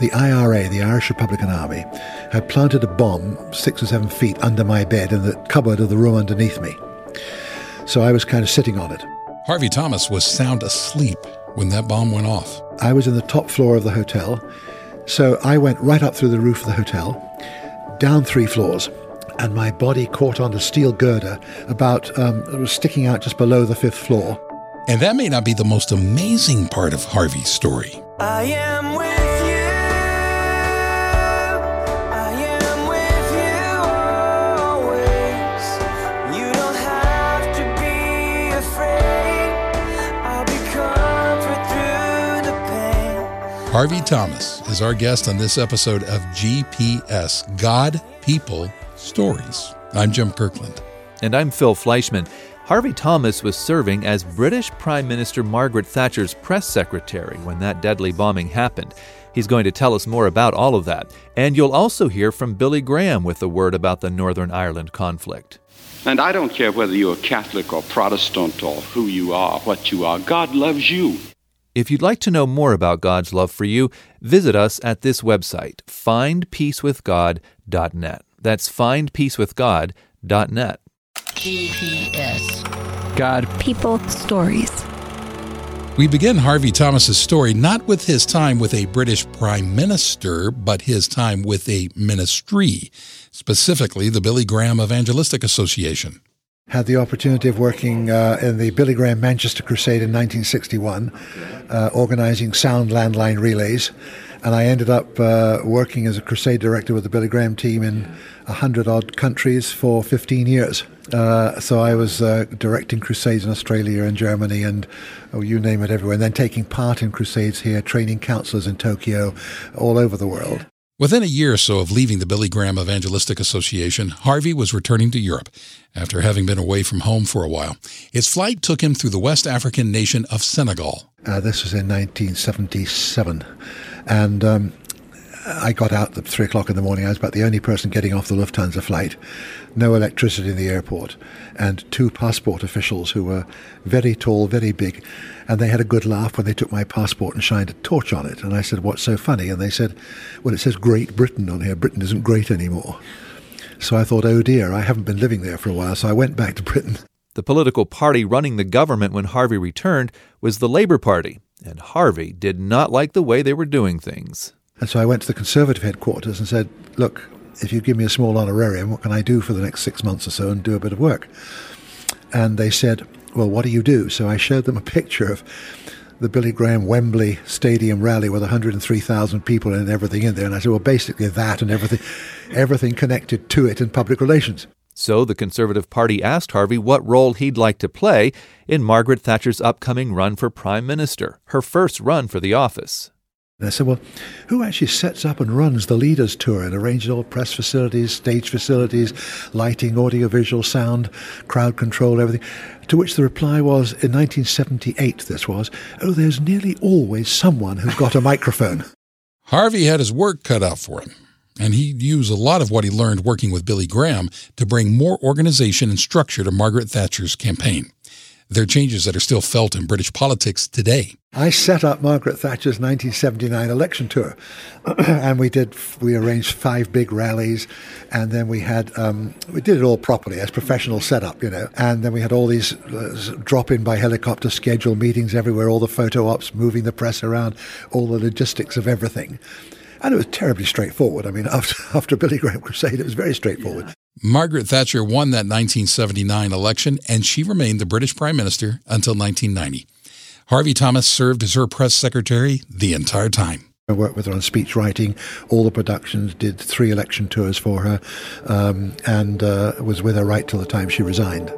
The IRA, the Irish Republican Army, had planted a bomb six or seven feet under my bed in the cupboard of the room underneath me. So I was kind of sitting on it. Harvey Thomas was sound asleep when that bomb went off. I was in the top floor of the hotel, so I went right up through the roof of the hotel, down three floors, and my body caught on a steel girder about, um, it was sticking out just below the fifth floor. And that may not be the most amazing part of Harvey's story. I am with Harvey Thomas is our guest on this episode of GPS God, People, Stories. I'm Jim Kirkland. And I'm Phil Fleischman. Harvey Thomas was serving as British Prime Minister Margaret Thatcher's press secretary when that deadly bombing happened. He's going to tell us more about all of that. And you'll also hear from Billy Graham with a word about the Northern Ireland conflict. And I don't care whether you're Catholic or Protestant or who you are, what you are, God loves you. If you'd like to know more about God's love for you, visit us at this website, findpeacewithgod.net. That's findpeacewithgod.net. GPS. God. People. Stories. We begin Harvey Thomas's story not with his time with a British prime minister, but his time with a ministry, specifically the Billy Graham Evangelistic Association. Had the opportunity of working uh, in the Billy Graham Manchester Crusade in 1961, uh, organizing sound landline relays. And I ended up uh, working as a crusade director with the Billy Graham team in 100 odd countries for 15 years. Uh, so I was uh, directing crusades in Australia and Germany and oh, you name it everywhere, and then taking part in crusades here, training counselors in Tokyo, all over the world. Within a year or so of leaving the Billy Graham Evangelistic Association, Harvey was returning to Europe after having been away from home for a while. His flight took him through the West African nation of Senegal. Uh, this was in 1977. And um, I got out at three o'clock in the morning. I was about the only person getting off the Lufthansa flight. No electricity in the airport. And two passport officials who were very tall, very big. And they had a good laugh when they took my passport and shined a torch on it. And I said, What's so funny? And they said, Well, it says Great Britain on here. Britain isn't great anymore. So I thought, Oh dear, I haven't been living there for a while. So I went back to Britain. The political party running the government when Harvey returned was the Labour Party, and Harvey did not like the way they were doing things. And so I went to the Conservative headquarters and said, Look, if you give me a small honorarium, what can I do for the next six months or so and do a bit of work? And they said, Well, what do you do? So I showed them a picture of the Billy Graham Wembley Stadium rally with 103,000 people and everything in there. And I said, Well, basically that and everything, everything connected to it in public relations. So the Conservative Party asked Harvey what role he'd like to play in Margaret Thatcher's upcoming run for Prime Minister, her first run for the office. And I said, well, who actually sets up and runs the Leaders Tour and arranges all press facilities, stage facilities, lighting, audiovisual, sound, crowd control, everything? To which the reply was, in 1978 this was, oh, there's nearly always someone who's got a microphone. Harvey had his work cut out for him, and he'd use a lot of what he learned working with Billy Graham to bring more organization and structure to Margaret Thatcher's campaign. They're changes that are still felt in British politics today. I set up Margaret Thatcher's 1979 election tour, and we did. We arranged five big rallies, and then we had um, we did it all properly as professional setup, you know. And then we had all these uh, drop in by helicopter scheduled meetings everywhere, all the photo ops, moving the press around, all the logistics of everything. And it was terribly straightforward. I mean, after, after Billy Graham Crusade, it was very straightforward. Margaret Thatcher won that 1979 election, and she remained the British Prime Minister until 1990. Harvey Thomas served as her press secretary the entire time. I worked with her on speech writing, all the productions, did three election tours for her, um, and uh, was with her right till the time she resigned.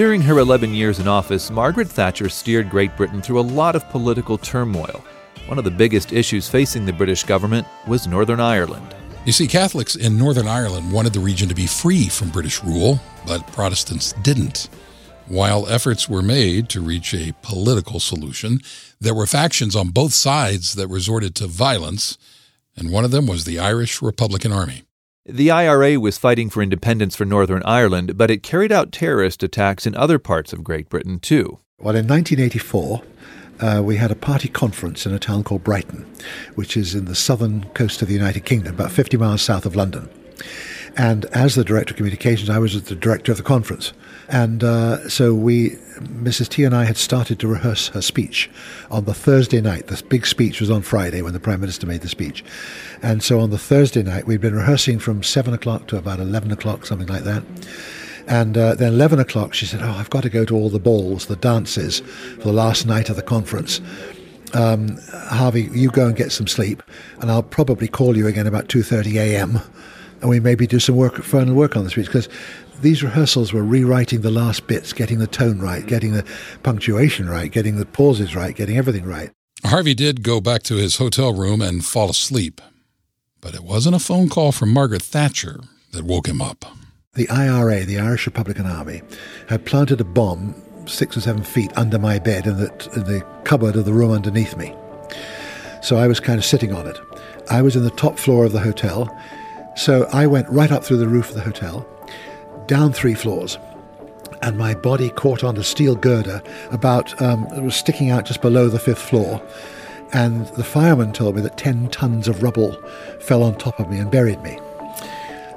During her 11 years in office, Margaret Thatcher steered Great Britain through a lot of political turmoil. One of the biggest issues facing the British government was Northern Ireland. You see, Catholics in Northern Ireland wanted the region to be free from British rule, but Protestants didn't. While efforts were made to reach a political solution, there were factions on both sides that resorted to violence, and one of them was the Irish Republican Army. The IRA was fighting for independence for Northern Ireland, but it carried out terrorist attacks in other parts of Great Britain too. Well, in 1984, uh, we had a party conference in a town called Brighton, which is in the southern coast of the United Kingdom, about 50 miles south of London. And as the director of communications, I was the director of the conference. And uh, so we, Mrs. T and I had started to rehearse her speech on the Thursday night. This big speech was on Friday when the Prime Minister made the speech. And so on the Thursday night, we'd been rehearsing from 7 o'clock to about 11 o'clock, something like that. And uh, then 11 o'clock, she said, Oh, I've got to go to all the balls, the dances, for the last night of the conference. Um, Harvey, you go and get some sleep, and I'll probably call you again about 2.30 a.m., and we maybe do some work, final work on the speech, because these rehearsals were rewriting the last bits, getting the tone right, getting the punctuation right, getting the pauses right, getting everything right. Harvey did go back to his hotel room and fall asleep. But it wasn't a phone call from Margaret Thatcher that woke him up. The IRA, the Irish Republican Army, had planted a bomb six or seven feet under my bed in the, in the cupboard of the room underneath me. So I was kind of sitting on it. I was in the top floor of the hotel, so I went right up through the roof of the hotel, down three floors, and my body caught on a steel girder about, um, it was sticking out just below the fifth floor. And the fireman told me that 10 tons of rubble fell on top of me and buried me.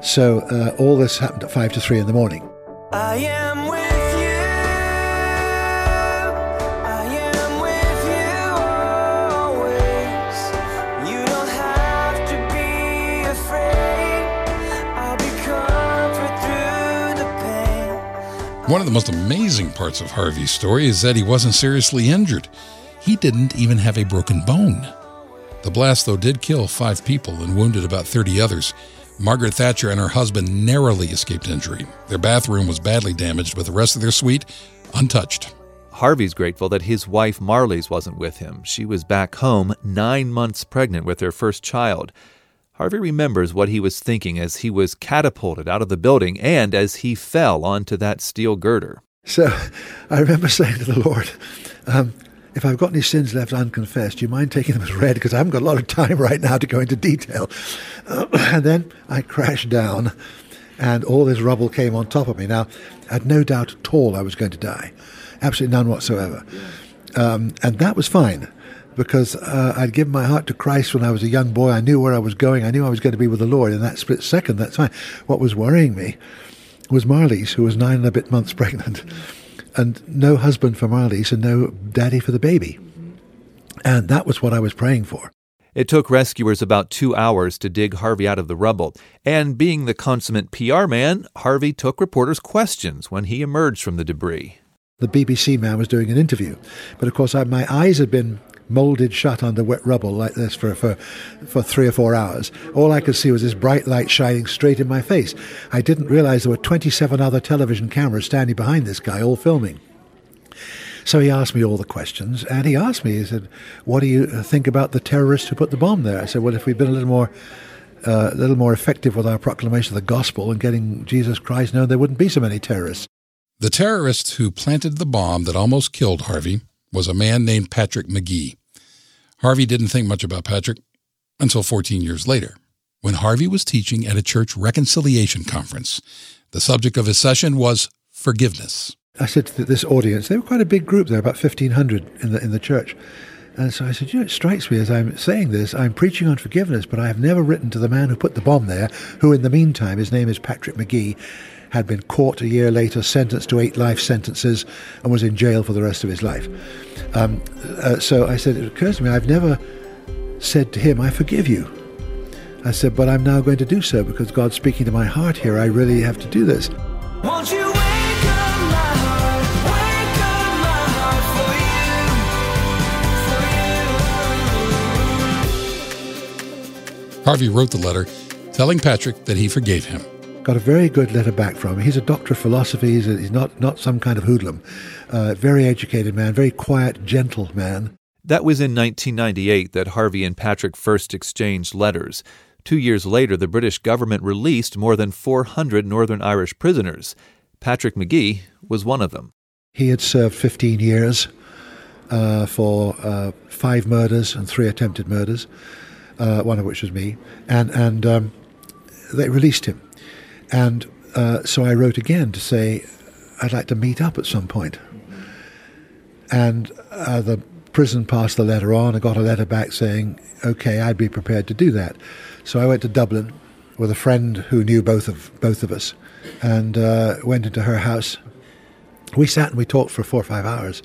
So uh, all this happened at 5 to 3 in the morning. I am One of the most amazing parts of Harvey's story is that he wasn't seriously injured. He didn't even have a broken bone. The blast, though, did kill five people and wounded about 30 others. Margaret Thatcher and her husband narrowly escaped injury. Their bathroom was badly damaged, but the rest of their suite untouched. Harvey's grateful that his wife Marlies wasn't with him. She was back home, nine months pregnant with their first child. Harvey remembers what he was thinking as he was catapulted out of the building and as he fell onto that steel girder. So I remember saying to the Lord, um, if I've got any sins left unconfessed, do you mind taking them as read? Because I haven't got a lot of time right now to go into detail. Uh, and then I crashed down, and all this rubble came on top of me. Now, I had no doubt at all I was going to die. Absolutely none whatsoever. Um, and that was fine because uh, I'd given my heart to Christ when I was a young boy. I knew where I was going. I knew I was going to be with the Lord in that split second. That's fine. What was worrying me was Marlies, who was nine and a bit months pregnant, and no husband for Marlies and no daddy for the baby. And that was what I was praying for. It took rescuers about two hours to dig Harvey out of the rubble. And being the consummate PR man, Harvey took reporters' questions when he emerged from the debris. The BBC man was doing an interview, but of course I, my eyes had been molded shut under wet rubble like this for, for, for three or four hours. All I could see was this bright light shining straight in my face. I didn't realize there were 27 other television cameras standing behind this guy, all filming. So he asked me all the questions, and he asked me, he said, What do you think about the terrorists who put the bomb there? I said, Well, if we'd been a little more. Uh, a little more effective with our proclamation of the gospel and getting Jesus Christ known, there wouldn't be so many terrorists. The terrorist who planted the bomb that almost killed Harvey was a man named Patrick Magee. Harvey didn't think much about Patrick until 14 years later, when Harvey was teaching at a church reconciliation conference. The subject of his session was forgiveness. I said to this audience, they were quite a big group there, about 1,500 in the, in the church. And so I said, you know, it strikes me as I'm saying this, I'm preaching on forgiveness, but I have never written to the man who put the bomb there, who in the meantime, his name is Patrick Magee, had been caught a year later, sentenced to eight life sentences, and was in jail for the rest of his life. Um, uh, so I said, it occurs to me, I've never said to him, I forgive you. I said, but I'm now going to do so because God's speaking to my heart here. I really have to do this. Won't you wake up my heart, wake up my heart for you, for you. Harvey wrote the letter telling Patrick that he forgave him. Got a very good letter back from him. He's a doctor of philosophy. He's, a, he's not, not some kind of hoodlum. Uh, very educated man, very quiet, gentle man. That was in 1998 that Harvey and Patrick first exchanged letters. Two years later, the British government released more than 400 Northern Irish prisoners. Patrick Magee was one of them. He had served 15 years uh, for uh, five murders and three attempted murders, uh, one of which was me. And, and um, they released him. And uh, so I wrote again to say, I'd like to meet up at some point. And uh, the prison passed the letter on. I got a letter back saying, okay, I'd be prepared to do that. So I went to Dublin with a friend who knew both of both of us, and uh, went into her house. We sat and we talked for four or five hours,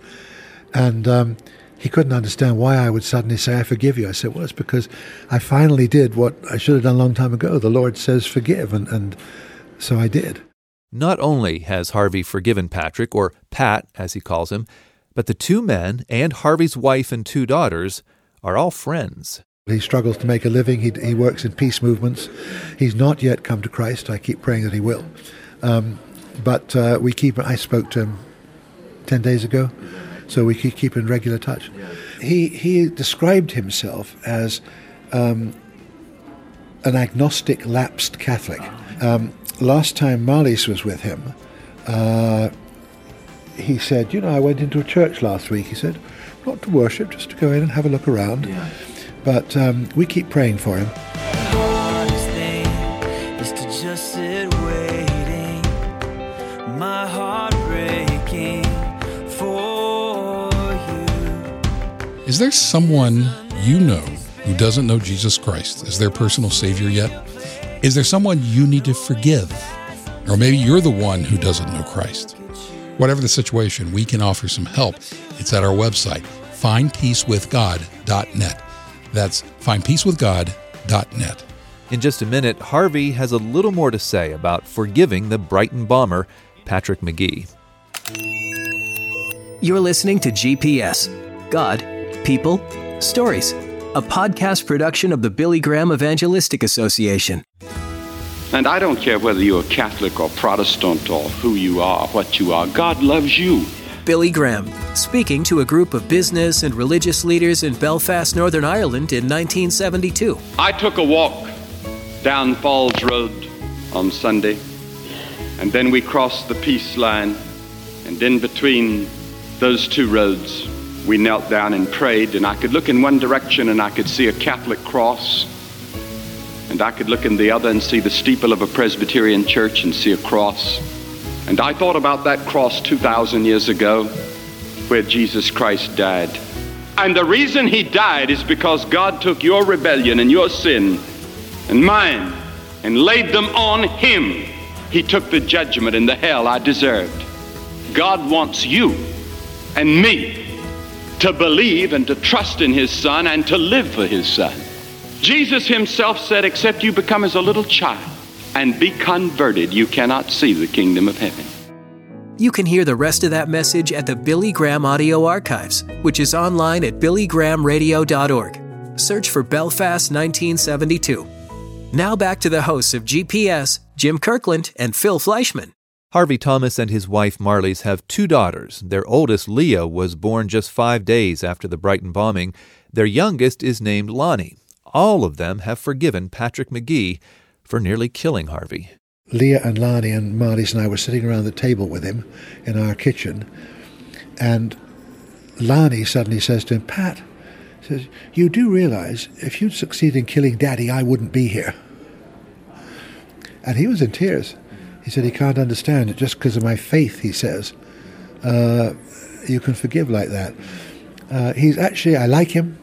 and um, he couldn't understand why I would suddenly say, "I forgive you." I said, "Well, it's because I finally did what I should have done a long time ago. The Lord says forgive, and, and so I did." Not only has Harvey forgiven Patrick, or Pat as he calls him, but the two men and Harvey's wife and two daughters are all friends. He struggles to make a living. He, he works in peace movements. He's not yet come to Christ. I keep praying that he will. Um, but uh, we keep. I spoke to him ten days ago, so we keep, keep in regular touch. He he described himself as um, an agnostic, lapsed Catholic. Um, last time Marlies was with him, uh, he said, "You know, I went into a church last week." He said, "Not to worship, just to go in and have a look around." But um, we keep praying for him. hardest thing is to just sit waiting. My heart breaking for you. Is there someone you know who doesn't know Jesus Christ as their personal Savior yet? Is there someone you need to forgive? Or maybe you're the one who doesn't know Christ. Whatever the situation, we can offer some help. It's at our website, findpeacewithgod.net. That's findpeacewithgod.net. In just a minute, Harvey has a little more to say about forgiving the Brighton bomber, Patrick Magee. You're listening to GPS God, People, Stories, a podcast production of the Billy Graham Evangelistic Association. And I don't care whether you're Catholic or Protestant or who you are, what you are. God loves you. Billy Graham, speaking to a group of business and religious leaders in Belfast, Northern Ireland in 1972. I took a walk down Falls Road on Sunday, and then we crossed the peace line, and in between those two roads, we knelt down and prayed, and I could look in one direction and I could see a Catholic cross, and I could look in the other and see the steeple of a Presbyterian church and see a cross. And I thought about that cross 2,000 years ago where Jesus Christ died. And the reason he died is because God took your rebellion and your sin and mine and laid them on him. He took the judgment and the hell I deserved. God wants you and me to believe and to trust in his son and to live for his son. Jesus himself said, except you become as a little child and be converted, you cannot see the kingdom of heaven. You can hear the rest of that message at the Billy Graham Audio Archives, which is online at billygrahamradio.org. Search for Belfast 1972. Now back to the hosts of GPS, Jim Kirkland and Phil Fleischman. Harvey Thomas and his wife Marlies have two daughters. Their oldest, Leah, was born just five days after the Brighton bombing. Their youngest is named Lonnie. All of them have forgiven Patrick Magee for nearly killing Harvey. Leah and Lonnie and Marlies and I were sitting around the table with him in our kitchen, and Lonnie suddenly says to him, Pat, says, you do realize if you'd succeed in killing Daddy, I wouldn't be here. And he was in tears. He said he can't understand it just because of my faith, he says. Uh, you can forgive like that. Uh, he's actually, I like him.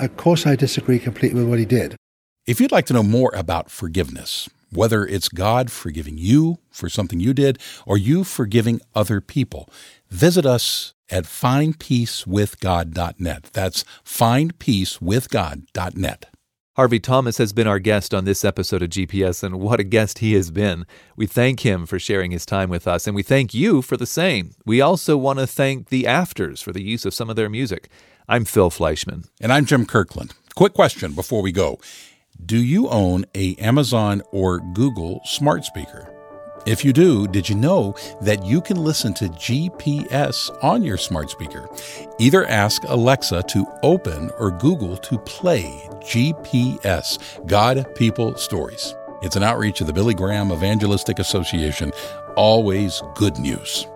Of course, I disagree completely with what he did. If you'd like to know more about forgiveness, whether it's God forgiving you for something you did or you forgiving other people, visit us at findpeacewithgod.net. That's findpeacewithgod.net. Harvey Thomas has been our guest on this episode of GPS, and what a guest he has been. We thank him for sharing his time with us, and we thank you for the same. We also want to thank the Afters for the use of some of their music. I'm Phil Fleischman. And I'm Jim Kirkland. Quick question before we go. Do you own a Amazon or Google smart speaker? If you do, did you know that you can listen to GPS on your smart speaker? Either ask Alexa to open or Google to play GPS, God, People, Stories. It's an outreach of the Billy Graham Evangelistic Association. Always good news.